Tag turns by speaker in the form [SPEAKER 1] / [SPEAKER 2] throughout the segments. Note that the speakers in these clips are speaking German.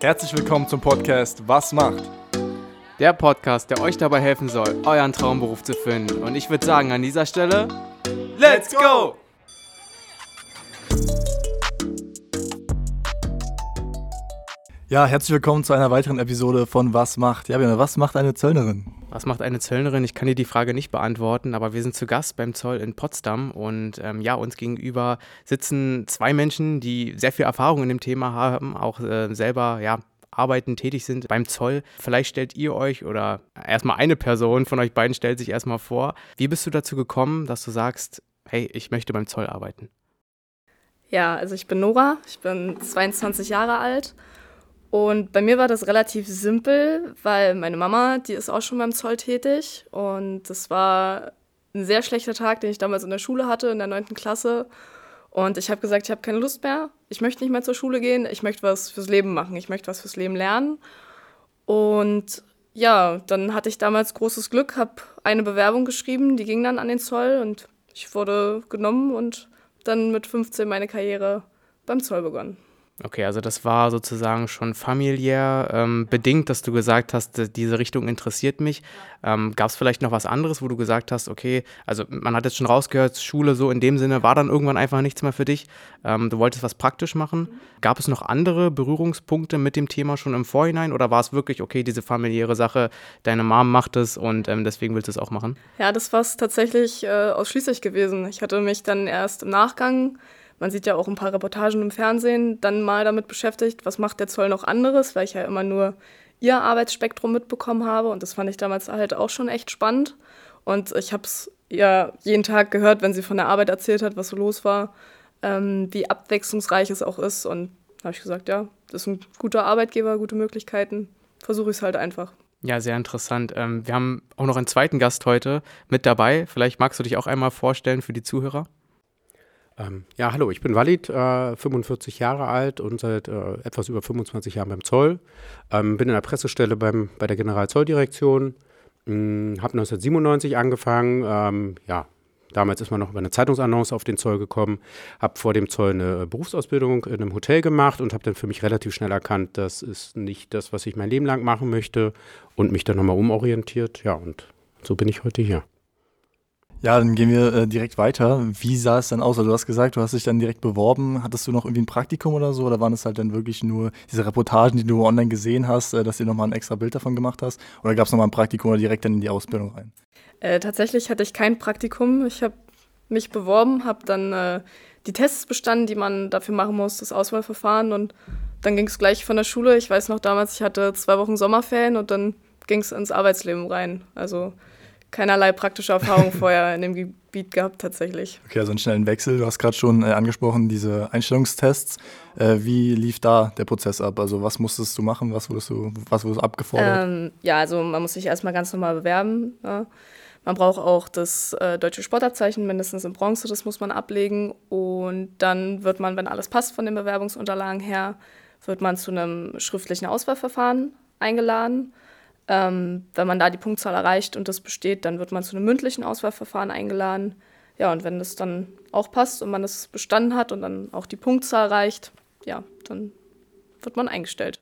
[SPEAKER 1] Herzlich willkommen zum Podcast Was macht?
[SPEAKER 2] Der Podcast, der euch dabei helfen soll, euren Traumberuf zu finden. Und ich würde sagen, an dieser Stelle,
[SPEAKER 1] Let's go! Ja, herzlich willkommen zu einer weiteren Episode von Was macht? Ja, Björn, was macht eine Zöllnerin?
[SPEAKER 2] Was macht eine Zöllnerin? Ich kann dir die Frage nicht beantworten, aber wir sind zu Gast beim Zoll in Potsdam und ähm, ja, uns gegenüber sitzen zwei Menschen, die sehr viel Erfahrung in dem Thema haben, auch äh, selber, ja, arbeiten, tätig sind beim Zoll. Vielleicht stellt ihr euch oder erstmal eine Person von euch beiden stellt sich erstmal vor. Wie bist du dazu gekommen, dass du sagst, hey, ich möchte beim Zoll arbeiten?
[SPEAKER 3] Ja, also ich bin Nora, ich bin 22 Jahre alt und bei mir war das relativ simpel, weil meine Mama, die ist auch schon beim Zoll tätig und das war ein sehr schlechter Tag, den ich damals in der Schule hatte, in der 9. Klasse. Und ich habe gesagt, ich habe keine Lust mehr, ich möchte nicht mehr zur Schule gehen, ich möchte was fürs Leben machen, ich möchte was fürs Leben lernen. Und ja, dann hatte ich damals großes Glück, habe eine Bewerbung geschrieben, die ging dann an den Zoll und ich wurde genommen und dann mit 15 meine Karriere beim Zoll begonnen.
[SPEAKER 2] Okay, also das war sozusagen schon familiär ähm, bedingt, dass du gesagt hast, diese Richtung interessiert mich. Ähm, Gab es vielleicht noch was anderes, wo du gesagt hast, okay, also man hat jetzt schon rausgehört, Schule so in dem Sinne war dann irgendwann einfach nichts mehr für dich. Ähm, du wolltest was praktisch machen. Gab es noch andere Berührungspunkte mit dem Thema schon im Vorhinein oder war es wirklich, okay, diese familiäre Sache, deine Mom macht es und ähm, deswegen willst du es auch machen?
[SPEAKER 3] Ja, das war es tatsächlich äh, ausschließlich gewesen. Ich hatte mich dann erst im Nachgang man sieht ja auch ein paar Reportagen im Fernsehen, dann mal damit beschäftigt, was macht der Zoll noch anderes, weil ich ja immer nur ihr Arbeitsspektrum mitbekommen habe und das fand ich damals halt auch schon echt spannend. Und ich habe es ja jeden Tag gehört, wenn sie von der Arbeit erzählt hat, was so los war, ähm, wie abwechslungsreich es auch ist. Und da habe ich gesagt, ja, das ist ein guter Arbeitgeber, gute Möglichkeiten, versuche ich es halt einfach.
[SPEAKER 2] Ja, sehr interessant. Ähm, wir haben auch noch einen zweiten Gast heute mit dabei. Vielleicht magst du dich auch einmal vorstellen für die Zuhörer.
[SPEAKER 4] Ähm, ja, hallo, ich bin Walid, äh, 45 Jahre alt und seit äh, etwas über 25 Jahren beim Zoll. Ähm, bin in der Pressestelle beim, bei der Generalzolldirektion. Hm, Habe 1997 angefangen. Ähm, ja, damals ist man noch über eine Zeitungsannonce auf den Zoll gekommen. Habe vor dem Zoll eine Berufsausbildung in einem Hotel gemacht und habe dann für mich relativ schnell erkannt, das ist nicht das, was ich mein Leben lang machen möchte und mich dann nochmal umorientiert. Ja, und so bin ich heute hier.
[SPEAKER 1] Ja, dann gehen wir äh, direkt weiter. Wie sah es dann aus? Also du hast gesagt, du hast dich dann direkt beworben. Hattest du noch irgendwie ein Praktikum oder so? Oder waren es halt dann wirklich nur diese Reportagen, die du online gesehen hast, äh, dass du nochmal ein extra Bild davon gemacht hast? Oder gab es nochmal ein Praktikum oder direkt dann in die Ausbildung rein?
[SPEAKER 3] Äh, tatsächlich hatte ich kein Praktikum. Ich habe mich beworben, habe dann äh, die Tests bestanden, die man dafür machen muss, das Auswahlverfahren. Und dann ging es gleich von der Schule. Ich weiß noch damals, ich hatte zwei Wochen Sommerferien und dann ging es ins Arbeitsleben rein. Also keinerlei praktische Erfahrung vorher in dem Gebiet gehabt tatsächlich.
[SPEAKER 1] Okay, also einen schnellen Wechsel. Du hast gerade schon äh, angesprochen, diese Einstellungstests. Äh, wie lief da der Prozess ab? Also was musstest du machen? Was wurdest du, was wurdest abgefordert?
[SPEAKER 3] Ähm, ja, also man muss sich erstmal ganz normal bewerben. Ja. Man braucht auch das äh, deutsche Sportabzeichen, mindestens in Bronze, das muss man ablegen. Und dann wird man, wenn alles passt von den Bewerbungsunterlagen her, wird man zu einem schriftlichen Auswahlverfahren eingeladen. Ähm, wenn man da die Punktzahl erreicht und das besteht, dann wird man zu einem mündlichen Auswahlverfahren eingeladen. Ja, und wenn das dann auch passt und man das bestanden hat und dann auch die Punktzahl reicht, ja, dann wird man eingestellt.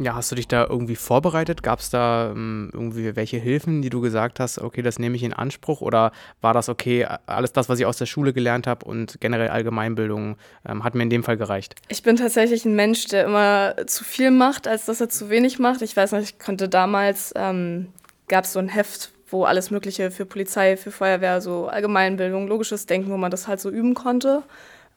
[SPEAKER 2] Ja, hast du dich da irgendwie vorbereitet? Gab es da ähm, irgendwie welche Hilfen, die du gesagt hast, okay, das nehme ich in Anspruch? Oder war das okay, alles das, was ich aus der Schule gelernt habe und generell Allgemeinbildung, ähm, hat mir in dem Fall gereicht?
[SPEAKER 3] Ich bin tatsächlich ein Mensch, der immer zu viel macht, als dass er zu wenig macht. Ich weiß noch, ich konnte damals, ähm, gab es so ein Heft, wo alles Mögliche für Polizei, für Feuerwehr, so Allgemeinbildung, logisches Denken, wo man das halt so üben konnte.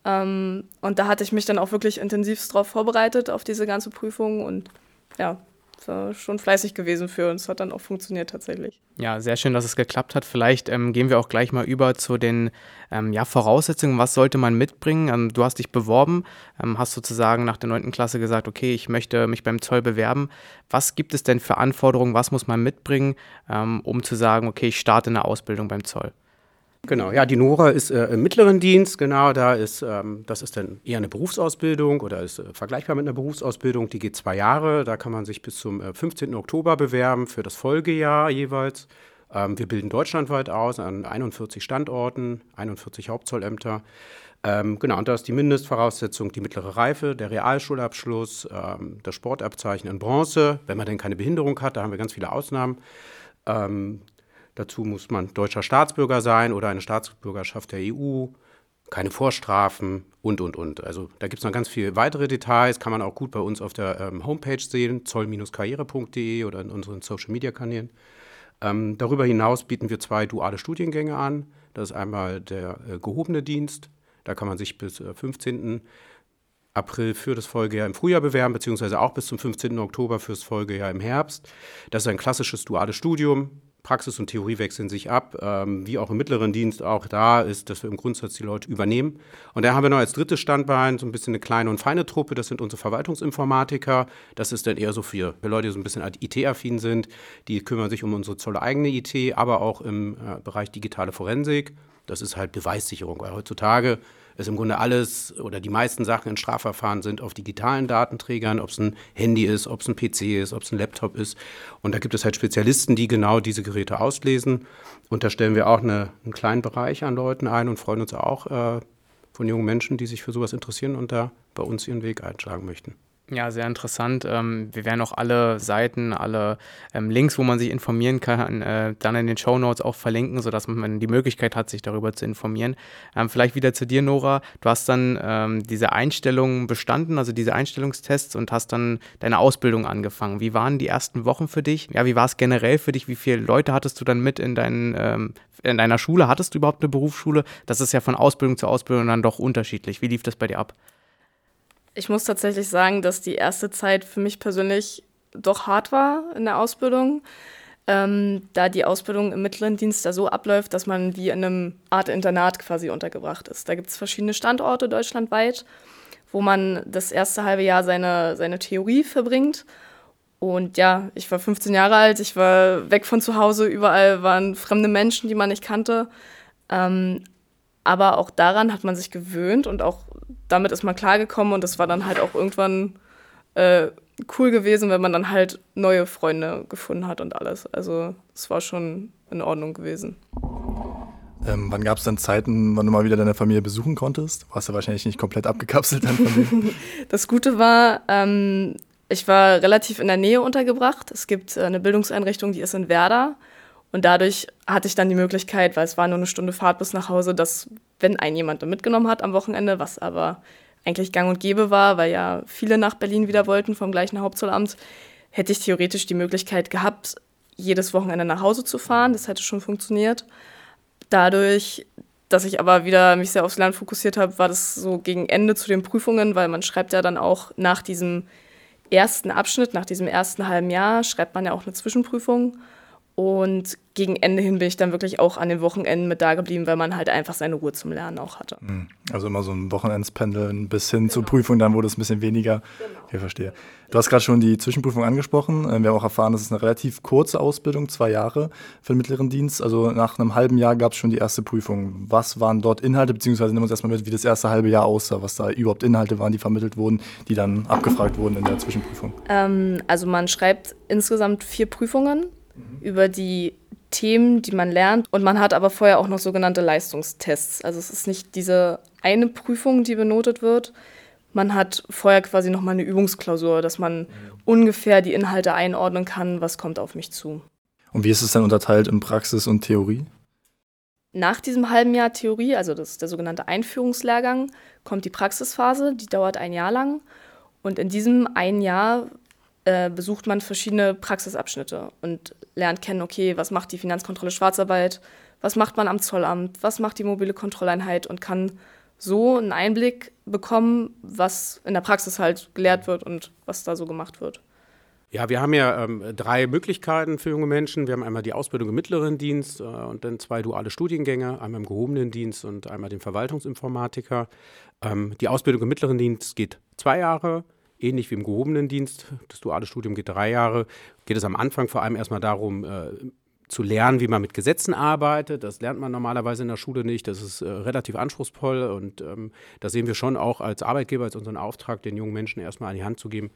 [SPEAKER 3] Ähm, und da hatte ich mich dann auch wirklich intensivst darauf vorbereitet, auf diese ganze Prüfung und ja, war schon fleißig gewesen für uns, hat dann auch funktioniert tatsächlich.
[SPEAKER 2] Ja, sehr schön, dass es geklappt hat. Vielleicht ähm, gehen wir auch gleich mal über zu den ähm, ja, Voraussetzungen. Was sollte man mitbringen? Ähm, du hast dich beworben, ähm, hast sozusagen nach der 9. Klasse gesagt, okay, ich möchte mich beim Zoll bewerben. Was gibt es denn für Anforderungen? Was muss man mitbringen, ähm, um zu sagen, okay, ich starte eine Ausbildung beim Zoll?
[SPEAKER 4] Genau, ja, die Nora ist äh, im mittleren Dienst, genau, da ist, ähm, das ist dann eher eine Berufsausbildung oder ist äh, vergleichbar mit einer Berufsausbildung, die geht zwei Jahre, da kann man sich bis zum äh, 15. Oktober bewerben für das Folgejahr jeweils. Ähm, wir bilden deutschlandweit aus an 41 Standorten, 41 Hauptzollämter. Ähm, genau, und da ist die Mindestvoraussetzung die mittlere Reife, der Realschulabschluss, ähm, das Sportabzeichen in Bronze, wenn man denn keine Behinderung hat, da haben wir ganz viele Ausnahmen. Ähm, dazu muss man deutscher Staatsbürger sein oder eine Staatsbürgerschaft der EU, keine Vorstrafen und, und, und. Also da gibt es noch ganz viele weitere Details, kann man auch gut bei uns auf der ähm, Homepage sehen, zoll-karriere.de oder in unseren Social-Media-Kanälen. Ähm, darüber hinaus bieten wir zwei duale Studiengänge an. Das ist einmal der äh, gehobene Dienst, da kann man sich bis äh, 15. April für das Folgejahr im Frühjahr bewerben, beziehungsweise auch bis zum 15. Oktober fürs Folgejahr im Herbst. Das ist ein klassisches duales Studium. Praxis und Theorie wechseln sich ab, ähm, wie auch im mittleren Dienst. Auch da ist, dass wir im Grundsatz die Leute übernehmen. Und da haben wir noch als drittes Standbein so ein bisschen eine kleine und feine Truppe. Das sind unsere Verwaltungsinformatiker. Das ist dann eher so für, Leute, die so ein bisschen IT-affin sind. Die kümmern sich um unsere zolle eigene IT, aber auch im äh, Bereich digitale Forensik. Das ist halt Beweissicherung, weil heutzutage ist im Grunde alles oder die meisten Sachen in Strafverfahren sind auf digitalen Datenträgern, ob es ein Handy ist, ob es ein PC ist, ob es ein Laptop ist. Und da gibt es halt Spezialisten, die genau diese Geräte auslesen. Und da stellen wir auch eine, einen kleinen Bereich an Leuten ein und freuen uns auch äh, von jungen Menschen, die sich für sowas interessieren und da bei uns ihren Weg einschlagen möchten.
[SPEAKER 2] Ja, sehr interessant. Ähm, wir werden auch alle Seiten, alle ähm, Links, wo man sich informieren kann, äh, dann in den Show Notes auch verlinken, sodass man die Möglichkeit hat, sich darüber zu informieren. Ähm, vielleicht wieder zu dir, Nora. Du hast dann diese Einstellungen bestanden, also diese Einstellungstests und hast dann deine Ausbildung angefangen. Wie waren die ersten Wochen für dich? Ja, wie war es generell für dich? Wie viele Leute hattest du dann mit in, deinen, in deiner Schule? Hattest du überhaupt eine Berufsschule? Das ist ja von Ausbildung zu Ausbildung dann doch unterschiedlich. Wie lief das bei dir ab?
[SPEAKER 3] Ich muss tatsächlich sagen, dass die erste Zeit für mich persönlich doch hart war in der Ausbildung, ähm, da die Ausbildung im mittleren Dienst da so abläuft, dass man wie in einem Art Internat quasi untergebracht ist. Da gibt es verschiedene Standorte deutschlandweit, wo man das erste halbe Jahr seine, seine Theorie verbringt. Und ja, ich war 15 Jahre alt, ich war weg von zu Hause, überall waren fremde Menschen, die man nicht kannte. Ähm, aber auch daran hat man sich gewöhnt und auch damit ist man klargekommen und das war dann halt auch irgendwann äh, cool gewesen, wenn man dann halt neue Freunde gefunden hat und alles. Also es war schon in Ordnung gewesen.
[SPEAKER 1] Ähm, wann gab es dann Zeiten, wann du mal wieder deine Familie besuchen konntest? Warst du wahrscheinlich nicht komplett abgekapselt dann von denen?
[SPEAKER 3] das Gute war, ähm, ich war relativ in der Nähe untergebracht. Es gibt äh, eine Bildungseinrichtung, die ist in Werder. Und dadurch hatte ich dann die Möglichkeit, weil es war nur eine Stunde Fahrt bis nach Hause, dass, wenn ein jemand mitgenommen hat am Wochenende, was aber eigentlich gang und gäbe war, weil ja viele nach Berlin wieder wollten vom gleichen Hauptzollamt, hätte ich theoretisch die Möglichkeit gehabt, jedes Wochenende nach Hause zu fahren. Das hätte schon funktioniert. Dadurch, dass ich aber wieder mich sehr aufs Lernen fokussiert habe, war das so gegen Ende zu den Prüfungen, weil man schreibt ja dann auch nach diesem ersten Abschnitt, nach diesem ersten halben Jahr, schreibt man ja auch eine Zwischenprüfung. Und gegen Ende hin bin ich dann wirklich auch an den Wochenenden mit da geblieben, weil man halt einfach seine Ruhe zum Lernen auch hatte.
[SPEAKER 1] Hm. Also immer so ein Wochenendspendeln bis hin genau. zur Prüfung, dann wurde es ein bisschen weniger. Genau. Okay, verstehe. Du hast gerade schon die Zwischenprüfung angesprochen. Äh, wir haben auch erfahren, das ist eine relativ kurze Ausbildung, zwei Jahre für den mittleren Dienst. Also nach einem halben Jahr gab es schon die erste Prüfung. Was waren dort Inhalte, beziehungsweise nehmen wir uns erstmal mit, wie das erste halbe Jahr aussah, was da überhaupt Inhalte waren, die vermittelt wurden, die dann abgefragt wurden in der Zwischenprüfung?
[SPEAKER 3] Ähm, also man schreibt insgesamt vier Prüfungen mhm. über die Themen, die man lernt. Und man hat aber vorher auch noch sogenannte Leistungstests. Also es ist nicht diese eine Prüfung, die benotet wird. Man hat vorher quasi nochmal eine Übungsklausur, dass man ungefähr die Inhalte einordnen kann, was kommt auf mich zu.
[SPEAKER 1] Und wie ist es dann unterteilt in Praxis und Theorie?
[SPEAKER 3] Nach diesem halben Jahr Theorie, also das ist der sogenannte Einführungslehrgang, kommt die Praxisphase, die dauert ein Jahr lang. Und in diesem ein Jahr äh, besucht man verschiedene Praxisabschnitte und lernt kennen, okay, was macht die Finanzkontrolle Schwarzarbeit, was macht man am Zollamt, was macht die mobile Kontrolleinheit und kann so einen Einblick bekommen, was in der Praxis halt gelehrt wird und was da so gemacht wird.
[SPEAKER 4] Ja, wir haben ja ähm, drei Möglichkeiten für junge Menschen. Wir haben einmal die Ausbildung im mittleren Dienst äh, und dann zwei duale Studiengänge, einmal im gehobenen Dienst und einmal den Verwaltungsinformatiker. Ähm, die Ausbildung im mittleren Dienst geht zwei Jahre, ähnlich wie im gehobenen Dienst. Das duale Studium geht drei Jahre. Geht es am Anfang vor allem erstmal darum, äh, zu lernen, wie man mit Gesetzen arbeitet. Das lernt man normalerweise in der Schule nicht. Das ist äh, relativ anspruchsvoll und ähm, da sehen wir schon auch als Arbeitgeber, als unseren Auftrag, den jungen Menschen erstmal an die Hand zu geben,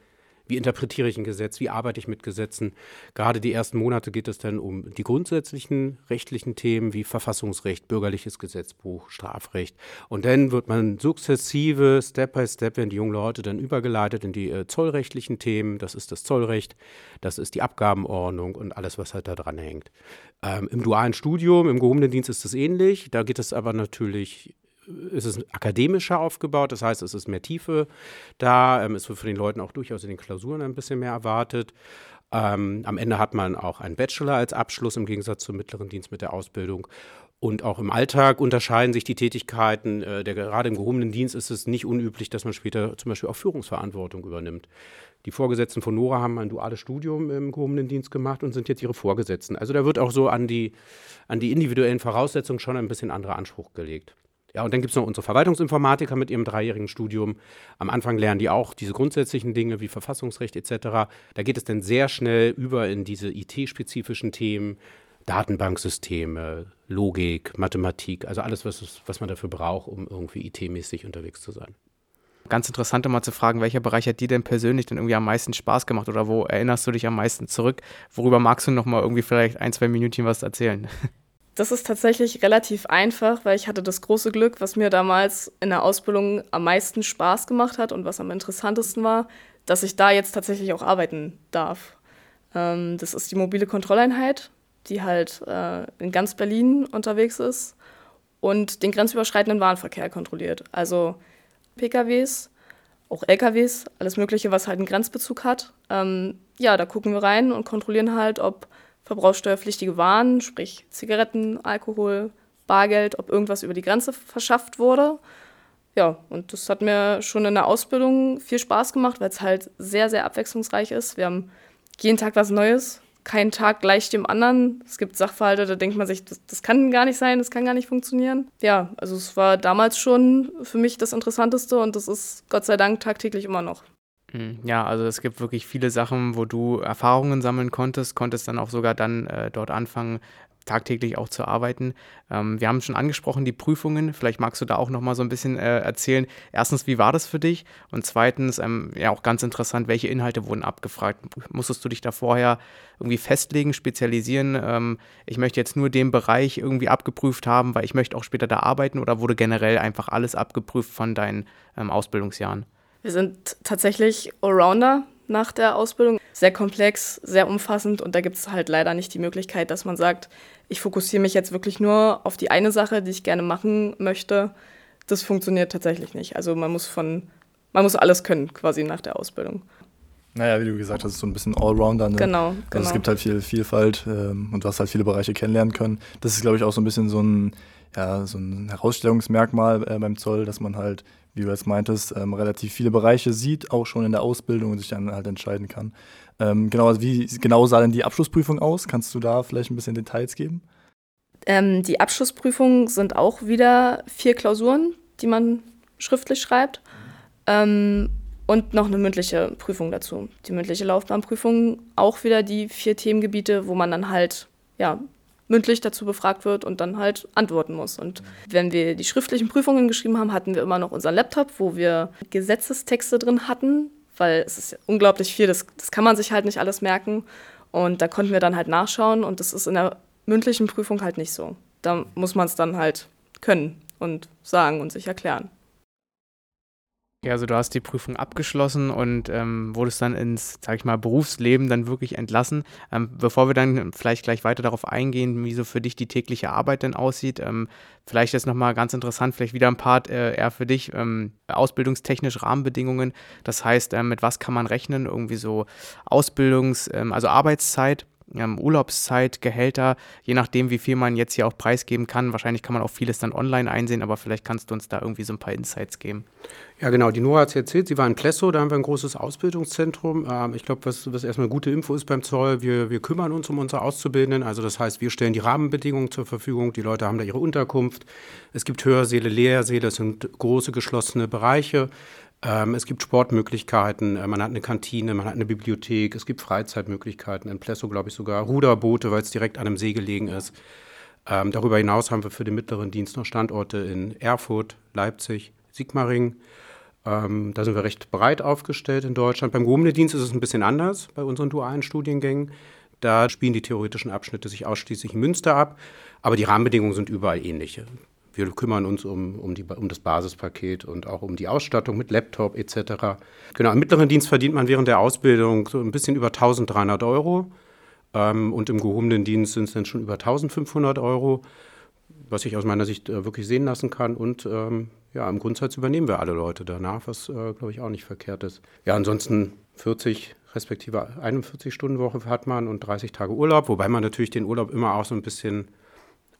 [SPEAKER 4] wie interpretiere ich ein Gesetz, wie arbeite ich mit Gesetzen. Gerade die ersten Monate geht es dann um die grundsätzlichen rechtlichen Themen wie Verfassungsrecht, bürgerliches Gesetzbuch, Strafrecht. Und dann wird man sukzessive, Step by Step, werden die jungen Leute dann übergeleitet in die äh, zollrechtlichen Themen. Das ist das Zollrecht, das ist die Abgabenordnung und alles, was halt da dran hängt. Ähm, Im dualen Studium, im gehobenen Dienst ist es ähnlich. Da geht es aber natürlich ist es akademischer aufgebaut, das heißt, es ist mehr Tiefe da, ähm, es wird von den Leuten auch durchaus in den Klausuren ein bisschen mehr erwartet. Ähm, am Ende hat man auch einen Bachelor als Abschluss im Gegensatz zum mittleren Dienst mit der Ausbildung. Und auch im Alltag unterscheiden sich die Tätigkeiten. Äh, der, gerade im gehobenen Dienst ist es nicht unüblich, dass man später zum Beispiel auch Führungsverantwortung übernimmt. Die Vorgesetzten von Nora haben ein duales Studium im gehobenen Dienst gemacht und sind jetzt ihre Vorgesetzten. Also da wird auch so an die, an die individuellen Voraussetzungen schon ein bisschen anderer Anspruch gelegt. Ja, und dann gibt es noch unsere Verwaltungsinformatiker mit ihrem dreijährigen Studium. Am Anfang lernen die auch diese grundsätzlichen Dinge wie Verfassungsrecht etc. Da geht es dann sehr schnell über in diese IT-spezifischen Themen, Datenbanksysteme, Logik, Mathematik, also alles, was, was man dafür braucht, um irgendwie IT-mäßig unterwegs zu sein.
[SPEAKER 2] Ganz interessant, mal zu fragen, welcher Bereich hat dir denn persönlich denn irgendwie am meisten Spaß gemacht oder wo erinnerst du dich am meisten zurück? Worüber magst du noch mal irgendwie vielleicht ein, zwei Minütchen was erzählen?
[SPEAKER 3] Das ist tatsächlich relativ einfach, weil ich hatte das große Glück, was mir damals in der Ausbildung am meisten Spaß gemacht hat und was am interessantesten war, dass ich da jetzt tatsächlich auch arbeiten darf. Ähm, das ist die mobile Kontrolleinheit, die halt äh, in ganz Berlin unterwegs ist und den grenzüberschreitenden Warenverkehr kontrolliert. Also PKWs, auch LKWs, alles Mögliche, was halt einen Grenzbezug hat. Ähm, ja, da gucken wir rein und kontrollieren halt, ob verbrauchssteuerpflichtige Waren, sprich Zigaretten, Alkohol, Bargeld, ob irgendwas über die Grenze verschafft wurde. Ja, und das hat mir schon in der Ausbildung viel Spaß gemacht, weil es halt sehr, sehr abwechslungsreich ist. Wir haben jeden Tag was Neues, kein Tag gleich dem anderen. Es gibt Sachverhalte, da denkt man sich, das, das kann gar nicht sein, das kann gar nicht funktionieren. Ja, also es war damals schon für mich das Interessanteste und das ist Gott sei Dank tagtäglich immer noch.
[SPEAKER 2] Hm, ja, also es gibt wirklich viele Sachen, wo du Erfahrungen sammeln konntest, konntest dann auch sogar dann äh, dort anfangen, tagtäglich auch zu arbeiten. Ähm, wir haben schon angesprochen, die Prüfungen. Vielleicht magst du da auch noch mal so ein bisschen äh, erzählen. Erstens, wie war das für dich? Und zweitens, ähm, ja auch ganz interessant, welche Inhalte wurden abgefragt? Musstest du dich da vorher irgendwie festlegen, spezialisieren? Ähm, ich möchte jetzt nur den Bereich irgendwie abgeprüft haben, weil ich möchte auch später da arbeiten oder wurde generell einfach alles abgeprüft von deinen ähm, Ausbildungsjahren?
[SPEAKER 3] Wir sind tatsächlich Allrounder nach der Ausbildung. Sehr komplex, sehr umfassend und da gibt es halt leider nicht die Möglichkeit, dass man sagt, ich fokussiere mich jetzt wirklich nur auf die eine Sache, die ich gerne machen möchte. Das funktioniert tatsächlich nicht. Also man muss von, man muss alles können quasi nach der Ausbildung.
[SPEAKER 1] Naja, wie du gesagt hast, so ein bisschen Allrounder. Ne?
[SPEAKER 3] Genau, genau.
[SPEAKER 1] Also es gibt halt viel Vielfalt ähm, und du hast halt viele Bereiche kennenlernen können. Das ist, glaube ich, auch so ein bisschen so ein, ja, so ein Herausstellungsmerkmal äh, beim Zoll, dass man halt wie du jetzt meintest, ähm, relativ viele Bereiche sieht, auch schon in der Ausbildung und sich dann halt entscheiden kann. Ähm, genau, also wie genau sah denn die Abschlussprüfung aus? Kannst du da vielleicht ein bisschen Details geben?
[SPEAKER 3] Ähm, die Abschlussprüfungen sind auch wieder vier Klausuren, die man schriftlich schreibt. Ähm, und noch eine mündliche Prüfung dazu. Die mündliche Laufbahnprüfung auch wieder die vier Themengebiete, wo man dann halt ja, mündlich dazu befragt wird und dann halt antworten muss. Und wenn wir die schriftlichen Prüfungen geschrieben haben, hatten wir immer noch unseren Laptop, wo wir Gesetzestexte drin hatten, weil es ist unglaublich viel, das, das kann man sich halt nicht alles merken. Und da konnten wir dann halt nachschauen und das ist in der mündlichen Prüfung halt nicht so. Da muss man es dann halt können und sagen und sich erklären.
[SPEAKER 2] Ja, also du hast die Prüfung abgeschlossen und ähm, wurdest dann ins, sag ich mal, Berufsleben dann wirklich entlassen. Ähm, bevor wir dann vielleicht gleich weiter darauf eingehen, wie so für dich die tägliche Arbeit denn aussieht, ähm, vielleicht ist nochmal ganz interessant, vielleicht wieder ein Part äh, eher für dich, ähm, ausbildungstechnisch Rahmenbedingungen. Das heißt, äh, mit was kann man rechnen? Irgendwie so Ausbildungs-, ähm, also Arbeitszeit ähm, Urlaubszeit, Gehälter, je nachdem, wie viel man jetzt hier auch preisgeben kann. Wahrscheinlich kann man auch vieles dann online einsehen, aber vielleicht kannst du uns da irgendwie so ein paar Insights geben.
[SPEAKER 4] Ja, genau. Die Nora hat es erzählt, sie war in Plesso, da haben wir ein großes Ausbildungszentrum. Ähm, ich glaube, was, was erstmal eine gute Info ist beim Zoll, wir, wir kümmern uns um unsere Auszubildenden. Also das heißt, wir stellen die Rahmenbedingungen zur Verfügung. Die Leute haben da ihre Unterkunft. Es gibt Hörsäle, Lehrsäle, es sind große geschlossene Bereiche. Ähm, es gibt Sportmöglichkeiten, äh, man hat eine Kantine, man hat eine Bibliothek, es gibt Freizeitmöglichkeiten, in Plesso glaube ich sogar Ruderboote, weil es direkt an einem See gelegen ist. Ähm, darüber hinaus haben wir für den mittleren Dienst noch Standorte in Erfurt, Leipzig, Sigmaringen. Ähm, da sind wir recht breit aufgestellt in Deutschland. Beim gehobenen Dienst ist es ein bisschen anders bei unseren dualen Studiengängen. Da spielen die theoretischen Abschnitte sich ausschließlich in Münster ab, aber die Rahmenbedingungen sind überall ähnliche. Wir kümmern uns um, um, die, um das Basispaket und auch um die Ausstattung mit Laptop etc. Genau, im mittleren Dienst verdient man während der Ausbildung so ein bisschen über 1300 Euro ähm, und im gehobenen Dienst sind es dann schon über 1500 Euro, was ich aus meiner Sicht äh, wirklich sehen lassen kann. Und ähm, ja, im Grundsatz übernehmen wir alle Leute danach, was äh, glaube ich auch nicht verkehrt ist. Ja, ansonsten 40 respektive 41 Stunden Woche hat man und 30 Tage Urlaub, wobei man natürlich den Urlaub immer auch so ein bisschen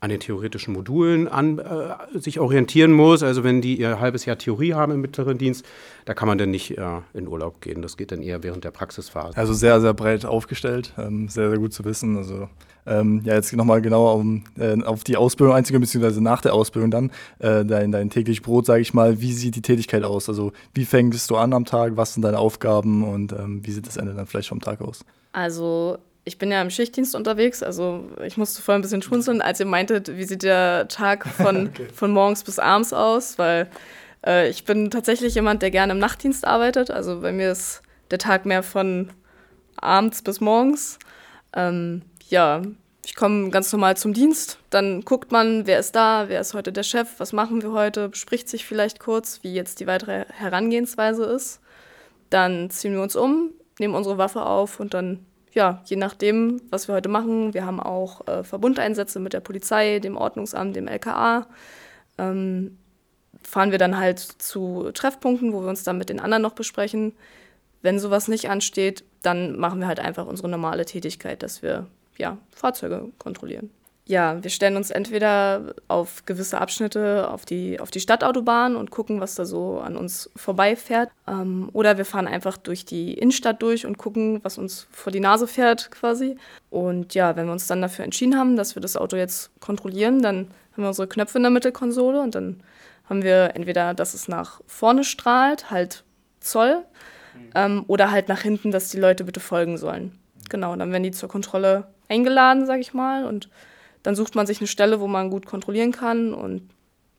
[SPEAKER 4] an den theoretischen Modulen an, äh, sich orientieren muss. Also wenn die ihr halbes Jahr Theorie haben im mittleren Dienst, da kann man dann nicht äh, in Urlaub gehen. Das geht dann eher während der Praxisphase.
[SPEAKER 1] Also sehr, sehr breit aufgestellt, ähm, sehr, sehr gut zu wissen. Also ähm, ja, jetzt nochmal genauer um, äh, auf die Ausbildung einzugehen, beziehungsweise nach der Ausbildung dann, äh, dein, dein täglich Brot, sage ich mal, wie sieht die Tätigkeit aus? Also wie fängst du an am Tag, was sind deine Aufgaben und ähm, wie sieht das Ende dann vielleicht vom Tag aus?
[SPEAKER 3] Also ich bin ja im Schichtdienst unterwegs, also ich musste vorher ein bisschen schmunzeln, als ihr meintet, wie sieht der Tag von, okay. von morgens bis abends aus, weil äh, ich bin tatsächlich jemand, der gerne im Nachtdienst arbeitet. Also bei mir ist der Tag mehr von abends bis morgens. Ähm, ja, ich komme ganz normal zum Dienst, dann guckt man, wer ist da, wer ist heute der Chef, was machen wir heute, bespricht sich vielleicht kurz, wie jetzt die weitere Herangehensweise ist. Dann ziehen wir uns um, nehmen unsere Waffe auf und dann ja, je nachdem, was wir heute machen, wir haben auch äh, Verbundeinsätze mit der Polizei, dem Ordnungsamt, dem LKA, ähm, fahren wir dann halt zu Treffpunkten, wo wir uns dann mit den anderen noch besprechen. Wenn sowas nicht ansteht, dann machen wir halt einfach unsere normale Tätigkeit, dass wir ja, Fahrzeuge kontrollieren ja, wir stellen uns entweder auf gewisse Abschnitte auf die, auf die Stadtautobahn und gucken, was da so an uns vorbeifährt. Ähm, oder wir fahren einfach durch die Innenstadt durch und gucken, was uns vor die Nase fährt quasi. Und ja, wenn wir uns dann dafür entschieden haben, dass wir das Auto jetzt kontrollieren, dann haben wir unsere Knöpfe in der Mittelkonsole und dann haben wir entweder, dass es nach vorne strahlt, halt Zoll, ähm, oder halt nach hinten, dass die Leute bitte folgen sollen. Genau, dann werden die zur Kontrolle eingeladen, sag ich mal, und dann sucht man sich eine Stelle, wo man gut kontrollieren kann und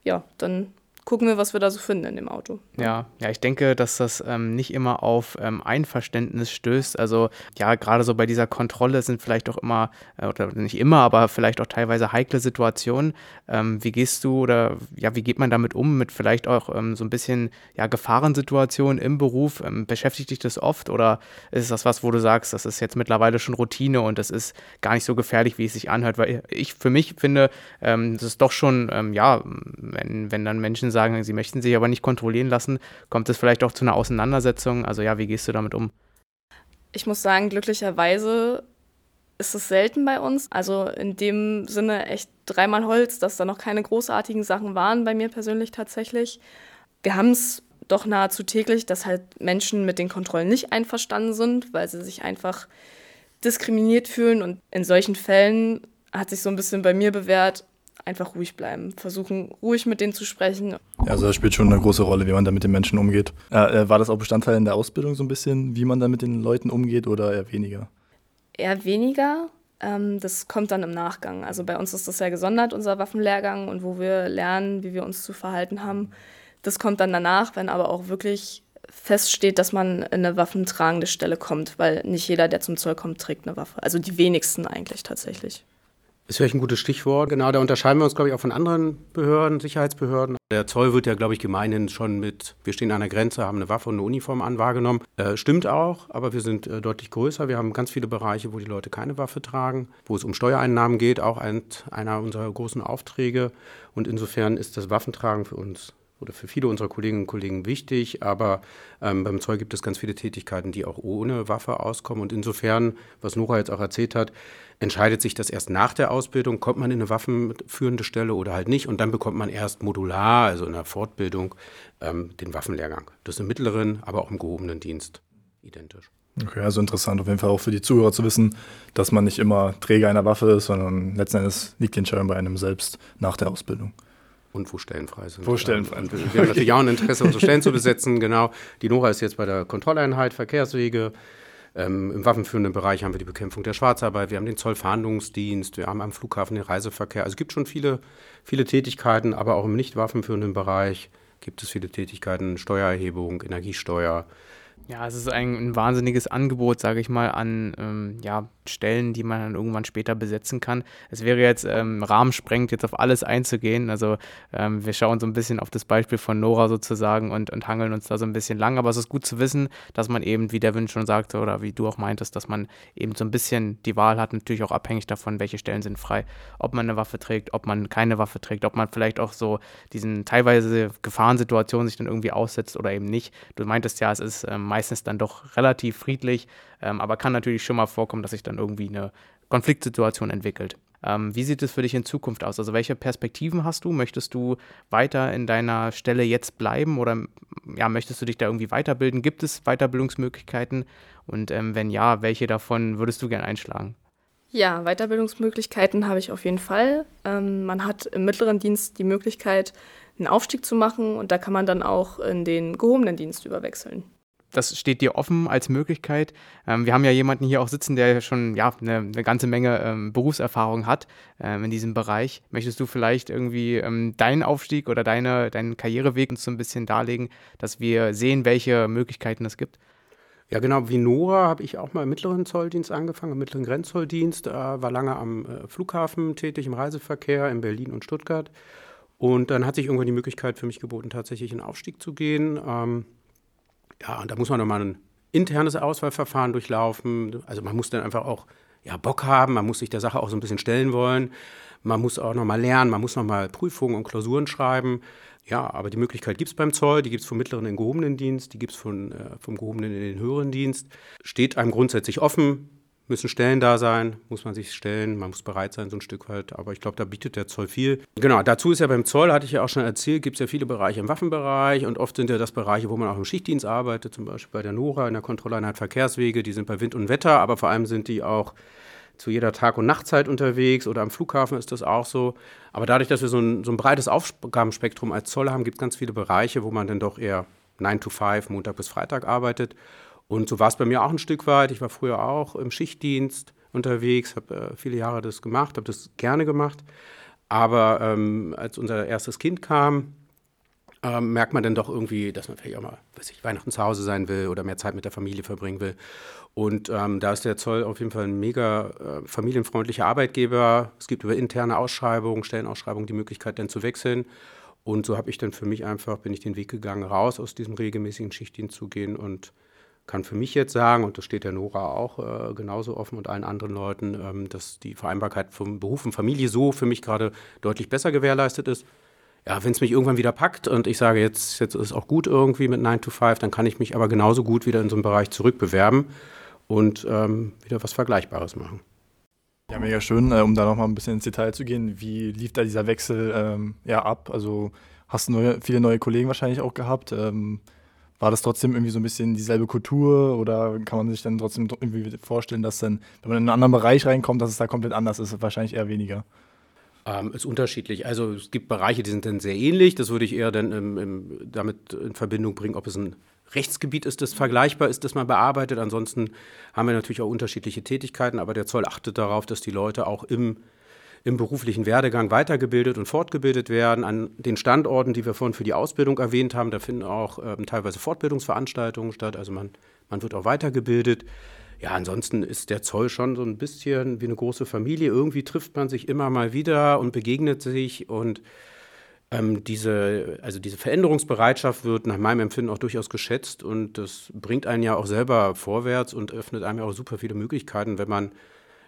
[SPEAKER 3] ja, dann gucken wir, was wir da so finden in dem Auto.
[SPEAKER 2] Ja, ja, ich denke, dass das ähm, nicht immer auf ähm, Einverständnis stößt. Also ja, gerade so bei dieser Kontrolle sind vielleicht auch immer, äh, oder nicht immer, aber vielleicht auch teilweise heikle Situationen. Ähm, wie gehst du oder ja, wie geht man damit um, mit vielleicht auch ähm, so ein bisschen ja, Gefahrensituationen im Beruf? Ähm, beschäftigt dich das oft oder ist das was, wo du sagst, das ist jetzt mittlerweile schon Routine und das ist gar nicht so gefährlich, wie es sich anhört? Weil ich für mich finde, ähm, das ist doch schon, ja, wenn, wenn dann Menschen sagen, sagen, sie möchten sich aber nicht kontrollieren lassen, kommt es vielleicht auch zu einer Auseinandersetzung? Also ja, wie gehst du damit um?
[SPEAKER 3] Ich muss sagen, glücklicherweise ist es selten bei uns. Also in dem Sinne echt dreimal Holz, dass da noch keine großartigen Sachen waren bei mir persönlich tatsächlich. Wir haben es doch nahezu täglich, dass halt Menschen mit den Kontrollen nicht einverstanden sind, weil sie sich einfach diskriminiert fühlen. Und in solchen Fällen hat sich so ein bisschen bei mir bewährt, einfach ruhig bleiben, versuchen ruhig mit denen zu sprechen.
[SPEAKER 1] Ja, also das spielt schon eine große Rolle, wie man da mit den Menschen umgeht. Äh, war das auch Bestandteil in der Ausbildung so ein bisschen, wie man da mit den Leuten umgeht oder eher weniger?
[SPEAKER 3] Eher weniger. Ähm, das kommt dann im Nachgang. Also bei uns ist das ja gesondert, unser Waffenlehrgang und wo wir lernen, wie wir uns zu verhalten haben. Das kommt dann danach, wenn aber auch wirklich feststeht, dass man in eine waffentragende Stelle kommt, weil nicht jeder, der zum Zoll kommt, trägt eine Waffe. Also die wenigsten eigentlich tatsächlich.
[SPEAKER 4] Ist vielleicht ein gutes Stichwort. Genau, da unterscheiden wir uns, glaube ich, auch von anderen Behörden, Sicherheitsbehörden. Der Zoll wird ja, glaube ich, gemeinhin schon mit, wir stehen an der Grenze, haben eine Waffe und eine Uniform an, wahrgenommen. Äh, stimmt auch, aber wir sind äh, deutlich größer. Wir haben ganz viele Bereiche, wo die Leute keine Waffe tragen, wo es um Steuereinnahmen geht, auch ein, einer unserer großen Aufträge. Und insofern ist das Waffentragen für uns oder für viele unserer Kolleginnen und Kollegen wichtig, aber ähm, beim Zoll gibt es ganz viele Tätigkeiten, die auch ohne Waffe auskommen. Und insofern, was Nora jetzt auch erzählt hat, entscheidet sich das erst nach der Ausbildung, kommt man in eine waffenführende Stelle oder halt nicht. Und dann bekommt man erst modular, also in der Fortbildung, ähm, den Waffenlehrgang. Das ist im mittleren, aber auch im gehobenen Dienst identisch.
[SPEAKER 1] Okay, also interessant auf jeden Fall auch für die Zuhörer zu wissen, dass man nicht immer Träger einer Waffe ist, sondern letzten Endes liegt die Entscheidung bei einem selbst nach der Ausbildung.
[SPEAKER 4] Und wo Stellen frei sind.
[SPEAKER 1] Wo Stellen frei sind.
[SPEAKER 4] Wir haben natürlich auch ein Interesse, unsere Stellen zu besetzen, genau. Die Nora ist jetzt bei der Kontrolleinheit Verkehrswege. Ähm, Im waffenführenden Bereich haben wir die Bekämpfung der Schwarzarbeit, wir haben den Zollfahndungsdienst, wir haben am Flughafen den Reiseverkehr. Also es gibt schon viele, viele Tätigkeiten, aber auch im nicht waffenführenden Bereich gibt es viele Tätigkeiten, Steuererhebung, Energiesteuer,
[SPEAKER 2] ja, es ist ein, ein wahnsinniges Angebot, sage ich mal, an ähm, ja, Stellen, die man dann irgendwann später besetzen kann. Es wäre jetzt ähm, rahmensprengt, jetzt auf alles einzugehen. Also ähm, wir schauen so ein bisschen auf das Beispiel von Nora sozusagen und, und hangeln uns da so ein bisschen lang. Aber es ist gut zu wissen, dass man eben, wie Devin schon sagte oder wie du auch meintest, dass man eben so ein bisschen die Wahl hat, natürlich auch abhängig davon, welche Stellen sind frei. Ob man eine Waffe trägt, ob man keine Waffe trägt, ob man vielleicht auch so diesen teilweise Gefahrensituationen sich dann irgendwie aussetzt oder eben nicht. Du meintest ja, es ist ähm, meistens dann doch relativ friedlich, ähm, aber kann natürlich schon mal vorkommen, dass sich dann irgendwie eine Konfliktsituation entwickelt. Ähm, wie sieht es für dich in Zukunft aus? Also welche Perspektiven hast du? Möchtest du weiter in deiner Stelle jetzt bleiben oder ja, möchtest du dich da irgendwie weiterbilden? Gibt es Weiterbildungsmöglichkeiten? Und ähm, wenn ja, welche davon würdest du gern einschlagen?
[SPEAKER 3] Ja, Weiterbildungsmöglichkeiten habe ich auf jeden Fall. Ähm, man hat im mittleren Dienst die Möglichkeit, einen Aufstieg zu machen und da kann man dann auch in den gehobenen Dienst überwechseln
[SPEAKER 2] das steht dir offen als Möglichkeit. Ähm, wir haben ja jemanden hier auch sitzen, der schon ja, eine, eine ganze Menge ähm, Berufserfahrung hat ähm, in diesem Bereich. Möchtest du vielleicht irgendwie ähm, deinen Aufstieg oder deine, deinen Karriereweg uns so ein bisschen darlegen, dass wir sehen, welche Möglichkeiten es gibt?
[SPEAKER 4] Ja, genau. Wie Nora habe ich auch mal im mittleren Zolldienst angefangen, im mittleren Grenzzolldienst, äh, war lange am äh, Flughafen tätig, im Reiseverkehr in Berlin und Stuttgart. Und dann hat sich irgendwann die Möglichkeit für mich geboten, tatsächlich in Aufstieg zu gehen. Ähm, ja, und da muss man nochmal ein internes Auswahlverfahren durchlaufen. Also man muss dann einfach auch ja, Bock haben, man muss sich der Sache auch so ein bisschen stellen wollen. Man muss auch nochmal lernen, man muss nochmal Prüfungen und Klausuren schreiben. Ja, aber die Möglichkeit gibt es beim Zoll, die gibt es vom mittleren in den gehobenen Dienst, die gibt es äh, vom gehobenen in den höheren Dienst. Steht einem grundsätzlich offen müssen Stellen da sein, muss man sich stellen, man muss bereit sein, so ein Stück weit. Aber ich glaube, da bietet der Zoll viel. Genau, dazu ist ja beim Zoll, hatte ich ja auch schon erzählt, gibt es ja viele Bereiche im Waffenbereich und oft sind ja das Bereiche, wo man auch im Schichtdienst arbeitet, zum Beispiel bei der NORA in der Kontrolleinheit Verkehrswege, die sind bei Wind und Wetter, aber vor allem sind die auch zu jeder Tag- und Nachtzeit unterwegs oder am Flughafen ist das auch so. Aber dadurch, dass wir so ein, so ein breites Aufgabenspektrum als Zoll haben, gibt es ganz viele Bereiche, wo man dann doch eher 9 to 5, Montag bis Freitag arbeitet. Und so war es bei mir auch ein Stück weit. Ich war früher auch im Schichtdienst unterwegs, habe äh, viele Jahre das gemacht, habe das gerne gemacht. Aber ähm, als unser erstes Kind kam, ähm, merkt man dann doch irgendwie, dass man vielleicht auch mal, weiß ich, Weihnachten zu Hause sein will oder mehr Zeit mit der Familie verbringen will. Und ähm, da ist der Zoll auf jeden Fall ein mega äh, familienfreundlicher Arbeitgeber. Es gibt über interne Ausschreibungen, Stellenausschreibungen die Möglichkeit, dann zu wechseln. Und so habe ich dann für mich einfach, bin ich den Weg gegangen, raus aus diesem regelmäßigen Schichtdienst zu gehen und kann für mich jetzt sagen, und das steht der Nora auch äh, genauso offen und allen anderen Leuten, ähm, dass die Vereinbarkeit von Beruf und Familie so für mich gerade deutlich besser gewährleistet ist. Ja, wenn es mich irgendwann wieder packt und ich sage, jetzt, jetzt ist auch gut irgendwie mit 9 to 5, dann kann ich mich aber genauso gut wieder in so einen Bereich zurückbewerben und ähm, wieder was Vergleichbares machen.
[SPEAKER 1] Ja, mega schön, äh, um da nochmal ein bisschen ins Detail zu gehen. Wie lief da dieser Wechsel ähm, ja, ab? Also hast du neue, viele neue Kollegen wahrscheinlich auch gehabt. Ähm, war das trotzdem irgendwie so ein bisschen dieselbe Kultur oder kann man sich dann trotzdem irgendwie vorstellen, dass dann, wenn man in einen anderen Bereich reinkommt, dass es da komplett anders ist? Wahrscheinlich eher weniger.
[SPEAKER 4] Ähm, ist unterschiedlich. Also es gibt Bereiche, die sind dann sehr ähnlich. Das würde ich eher dann im, im, damit in Verbindung bringen, ob es ein Rechtsgebiet ist, das vergleichbar ist, das man bearbeitet. Ansonsten haben wir natürlich auch unterschiedliche Tätigkeiten, aber der Zoll achtet darauf, dass die Leute auch im im beruflichen Werdegang weitergebildet und fortgebildet werden. An den Standorten, die wir vorhin für die Ausbildung erwähnt haben, da finden auch ähm, teilweise Fortbildungsveranstaltungen statt. Also man, man wird auch weitergebildet. Ja, ansonsten ist der Zoll schon so ein bisschen wie eine große Familie. Irgendwie trifft man sich immer mal wieder und begegnet sich und ähm, diese, also diese Veränderungsbereitschaft wird nach meinem Empfinden auch durchaus geschätzt und das bringt einen ja auch selber vorwärts und öffnet einem ja auch super viele Möglichkeiten, wenn man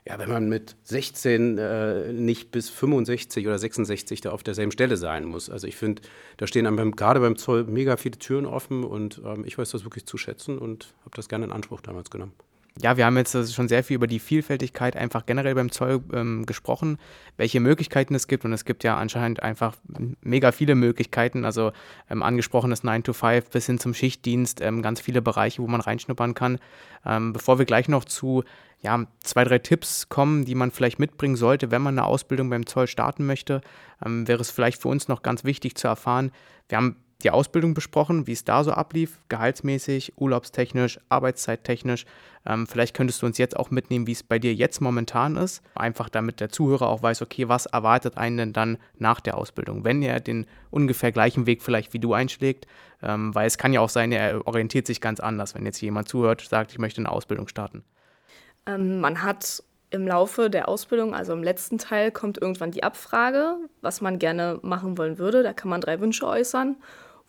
[SPEAKER 4] ja, wenn man mit 16 äh, nicht bis 65 oder 66 da auf derselben Stelle sein muss. Also ich finde, da stehen einem gerade beim Zoll mega viele Türen offen und ähm, ich weiß das wirklich zu schätzen und habe das gerne in Anspruch damals genommen
[SPEAKER 2] ja, wir haben jetzt äh, schon sehr viel über die Vielfältigkeit einfach generell beim Zoll ähm, gesprochen, welche Möglichkeiten es gibt. Und es gibt ja anscheinend einfach mega viele Möglichkeiten. Also ähm, angesprochenes 9 to 5 bis hin zum Schichtdienst, ähm, ganz viele Bereiche, wo man reinschnuppern kann. Ähm, bevor wir gleich noch zu ja, zwei, drei Tipps kommen, die man vielleicht mitbringen sollte, wenn man eine Ausbildung beim Zoll starten möchte, ähm, wäre es vielleicht für uns noch ganz wichtig zu erfahren. Wir haben die Ausbildung besprochen, wie es da so ablief, gehaltsmäßig, urlaubstechnisch, arbeitszeittechnisch. Ähm, vielleicht könntest du uns jetzt auch mitnehmen, wie es bei dir jetzt momentan ist. Einfach damit der Zuhörer auch weiß, okay, was erwartet einen denn dann nach der Ausbildung, wenn er den ungefähr gleichen Weg vielleicht wie du einschlägt. Ähm, weil es kann ja auch sein, er orientiert sich ganz anders, wenn jetzt jemand zuhört, sagt, ich möchte eine Ausbildung starten.
[SPEAKER 3] Ähm, man hat im Laufe der Ausbildung, also im letzten Teil, kommt irgendwann die Abfrage, was man gerne machen wollen würde. Da kann man drei Wünsche äußern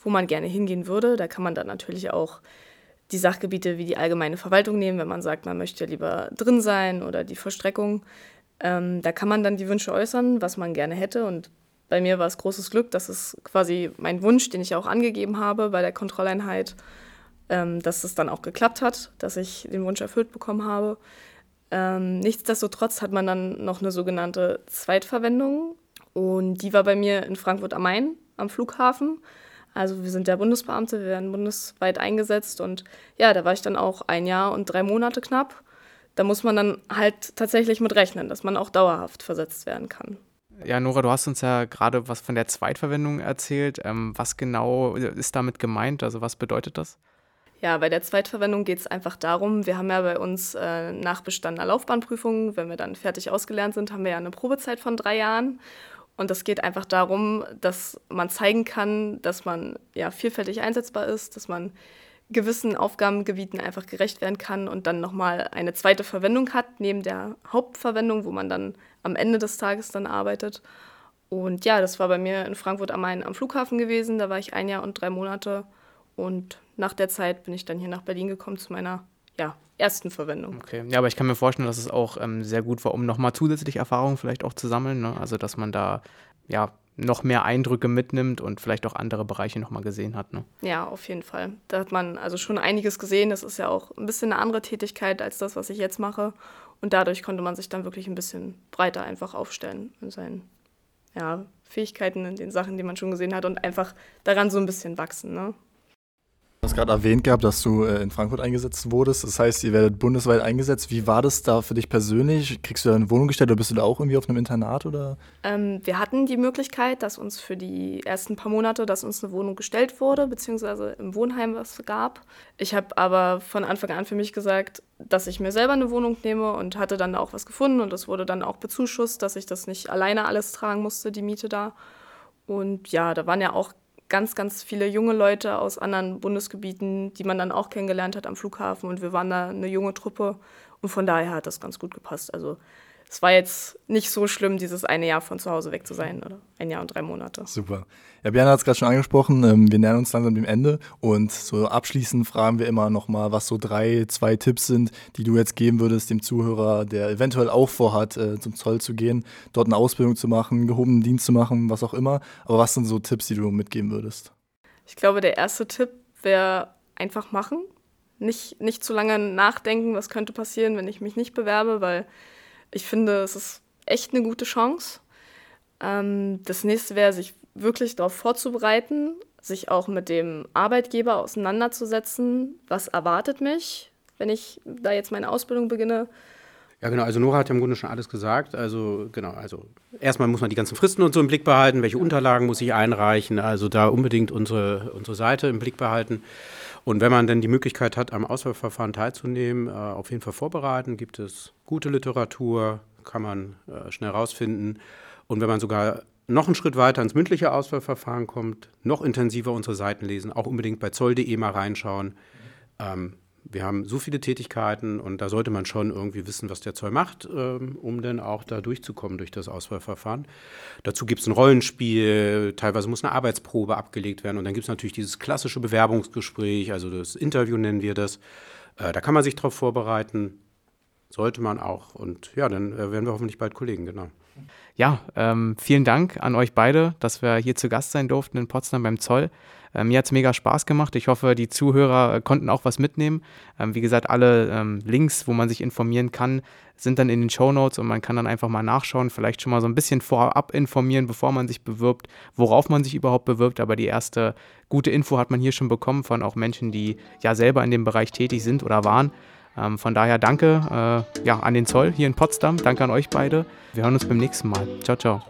[SPEAKER 3] wo man gerne hingehen würde. Da kann man dann natürlich auch die Sachgebiete wie die allgemeine Verwaltung nehmen, wenn man sagt, man möchte lieber drin sein oder die Vollstreckung. Ähm, da kann man dann die Wünsche äußern, was man gerne hätte. Und bei mir war es großes Glück, dass es quasi mein Wunsch, den ich auch angegeben habe bei der Kontrolleinheit, ähm, dass es dann auch geklappt hat, dass ich den Wunsch erfüllt bekommen habe. Ähm, nichtsdestotrotz hat man dann noch eine sogenannte Zweitverwendung und die war bei mir in Frankfurt am Main am Flughafen. Also wir sind ja Bundesbeamte, wir werden bundesweit eingesetzt und ja, da war ich dann auch ein Jahr und drei Monate knapp. Da muss man dann halt tatsächlich mit rechnen, dass man auch dauerhaft versetzt werden kann.
[SPEAKER 2] Ja, Nora, du hast uns ja gerade was von der Zweitverwendung erzählt. Ähm, was genau ist damit gemeint? Also was bedeutet das?
[SPEAKER 3] Ja, bei der Zweitverwendung geht es einfach darum, wir haben ja bei uns äh, nach bestandener Laufbahnprüfung, wenn wir dann fertig ausgelernt sind, haben wir ja eine Probezeit von drei Jahren. Und es geht einfach darum, dass man zeigen kann, dass man ja vielfältig einsetzbar ist, dass man gewissen Aufgabengebieten einfach gerecht werden kann und dann nochmal eine zweite Verwendung hat, neben der Hauptverwendung, wo man dann am Ende des Tages dann arbeitet. Und ja, das war bei mir in Frankfurt am Main am Flughafen gewesen. Da war ich ein Jahr und drei Monate. Und nach der Zeit bin ich dann hier nach Berlin gekommen zu meiner ja, ersten Verwendung.
[SPEAKER 2] Okay, ja, aber ich kann mir vorstellen, dass es auch ähm, sehr gut war, um nochmal zusätzliche Erfahrungen vielleicht auch zu sammeln. Ne? Also, dass man da ja noch mehr Eindrücke mitnimmt und vielleicht auch andere Bereiche nochmal gesehen hat. Ne?
[SPEAKER 3] Ja, auf jeden Fall. Da hat man also schon einiges gesehen. Das ist ja auch ein bisschen eine andere Tätigkeit als das, was ich jetzt mache. Und dadurch konnte man sich dann wirklich ein bisschen breiter einfach aufstellen in seinen ja, Fähigkeiten, in den Sachen, die man schon gesehen hat und einfach daran so ein bisschen wachsen. Ne?
[SPEAKER 1] Du hast gerade erwähnt gehabt, dass du äh, in Frankfurt eingesetzt wurdest. Das heißt, ihr werdet bundesweit eingesetzt. Wie war das da für dich persönlich? Kriegst du da eine Wohnung gestellt oder bist du da auch irgendwie auf einem Internat? Oder?
[SPEAKER 3] Ähm, wir hatten die Möglichkeit, dass uns für die ersten paar Monate, dass uns eine Wohnung gestellt wurde, beziehungsweise im Wohnheim was gab. Ich habe aber von Anfang an für mich gesagt, dass ich mir selber eine Wohnung nehme und hatte dann auch was gefunden und es wurde dann auch bezuschusst, dass ich das nicht alleine alles tragen musste, die Miete da. Und ja, da waren ja auch ganz, ganz viele junge Leute aus anderen Bundesgebieten, die man dann auch kennengelernt hat am Flughafen. Und wir waren da eine junge Truppe. Und von daher hat das ganz gut gepasst. Also es war jetzt nicht so schlimm, dieses eine Jahr von zu Hause weg zu sein oder ein Jahr und drei Monate.
[SPEAKER 1] Super. Ja, Björn hat es gerade schon angesprochen, ähm, wir nähern uns langsam dem Ende und so abschließend fragen wir immer nochmal, was so drei, zwei Tipps sind, die du jetzt geben würdest dem Zuhörer, der eventuell auch vorhat, äh, zum Zoll zu gehen, dort eine Ausbildung zu machen, gehobenen Dienst zu machen, was auch immer. Aber was sind so Tipps, die du mitgeben würdest?
[SPEAKER 3] Ich glaube, der erste Tipp wäre einfach machen. Nicht, nicht zu lange nachdenken, was könnte passieren, wenn ich mich nicht bewerbe, weil ich finde, es ist echt eine gute Chance. Ähm, das nächste wäre, sich wirklich darauf vorzubereiten, sich auch mit dem Arbeitgeber auseinanderzusetzen. Was erwartet mich, wenn ich da jetzt meine Ausbildung beginne?
[SPEAKER 4] Ja, genau. Also Nora hat ja im Grunde schon alles gesagt. Also genau, also erstmal muss man die ganzen Fristen und so im Blick behalten. Welche Unterlagen muss ich einreichen? Also da unbedingt unsere, unsere Seite im Blick behalten. Und wenn man dann die Möglichkeit hat, am Auswahlverfahren teilzunehmen, äh, auf jeden Fall vorbereiten. Gibt es gute Literatur, kann man äh, schnell rausfinden. Und wenn man sogar noch einen Schritt weiter ins mündliche Auswahlverfahren kommt, noch intensiver unsere Seiten lesen, auch unbedingt bei zoll.de mal reinschauen. Ähm, wir haben so viele Tätigkeiten und da sollte man schon irgendwie wissen, was der Zoll macht, ähm, um dann auch da durchzukommen durch das Auswahlverfahren. Dazu gibt es ein Rollenspiel, teilweise muss eine Arbeitsprobe abgelegt werden und dann gibt es natürlich dieses klassische Bewerbungsgespräch, also das Interview nennen wir das. Äh, da kann man sich darauf vorbereiten, sollte man auch. Und ja, dann äh, werden wir hoffentlich bald Kollegen, genau.
[SPEAKER 2] Ja, ähm, vielen Dank an euch beide, dass wir hier zu Gast sein durften in Potsdam beim Zoll. Ähm, mir hat es mega Spaß gemacht. Ich hoffe, die Zuhörer äh, konnten auch was mitnehmen. Ähm, wie gesagt, alle ähm, Links, wo man sich informieren kann, sind dann in den Show Notes und man kann dann einfach mal nachschauen, vielleicht schon mal so ein bisschen vorab informieren, bevor man sich bewirbt, worauf man sich überhaupt bewirbt. Aber die erste gute Info hat man hier schon bekommen von auch Menschen, die ja selber in dem Bereich tätig sind oder waren. Ähm, von daher danke äh, ja, an den Zoll hier in Potsdam. Danke an euch beide. Wir hören uns beim nächsten Mal. Ciao, ciao.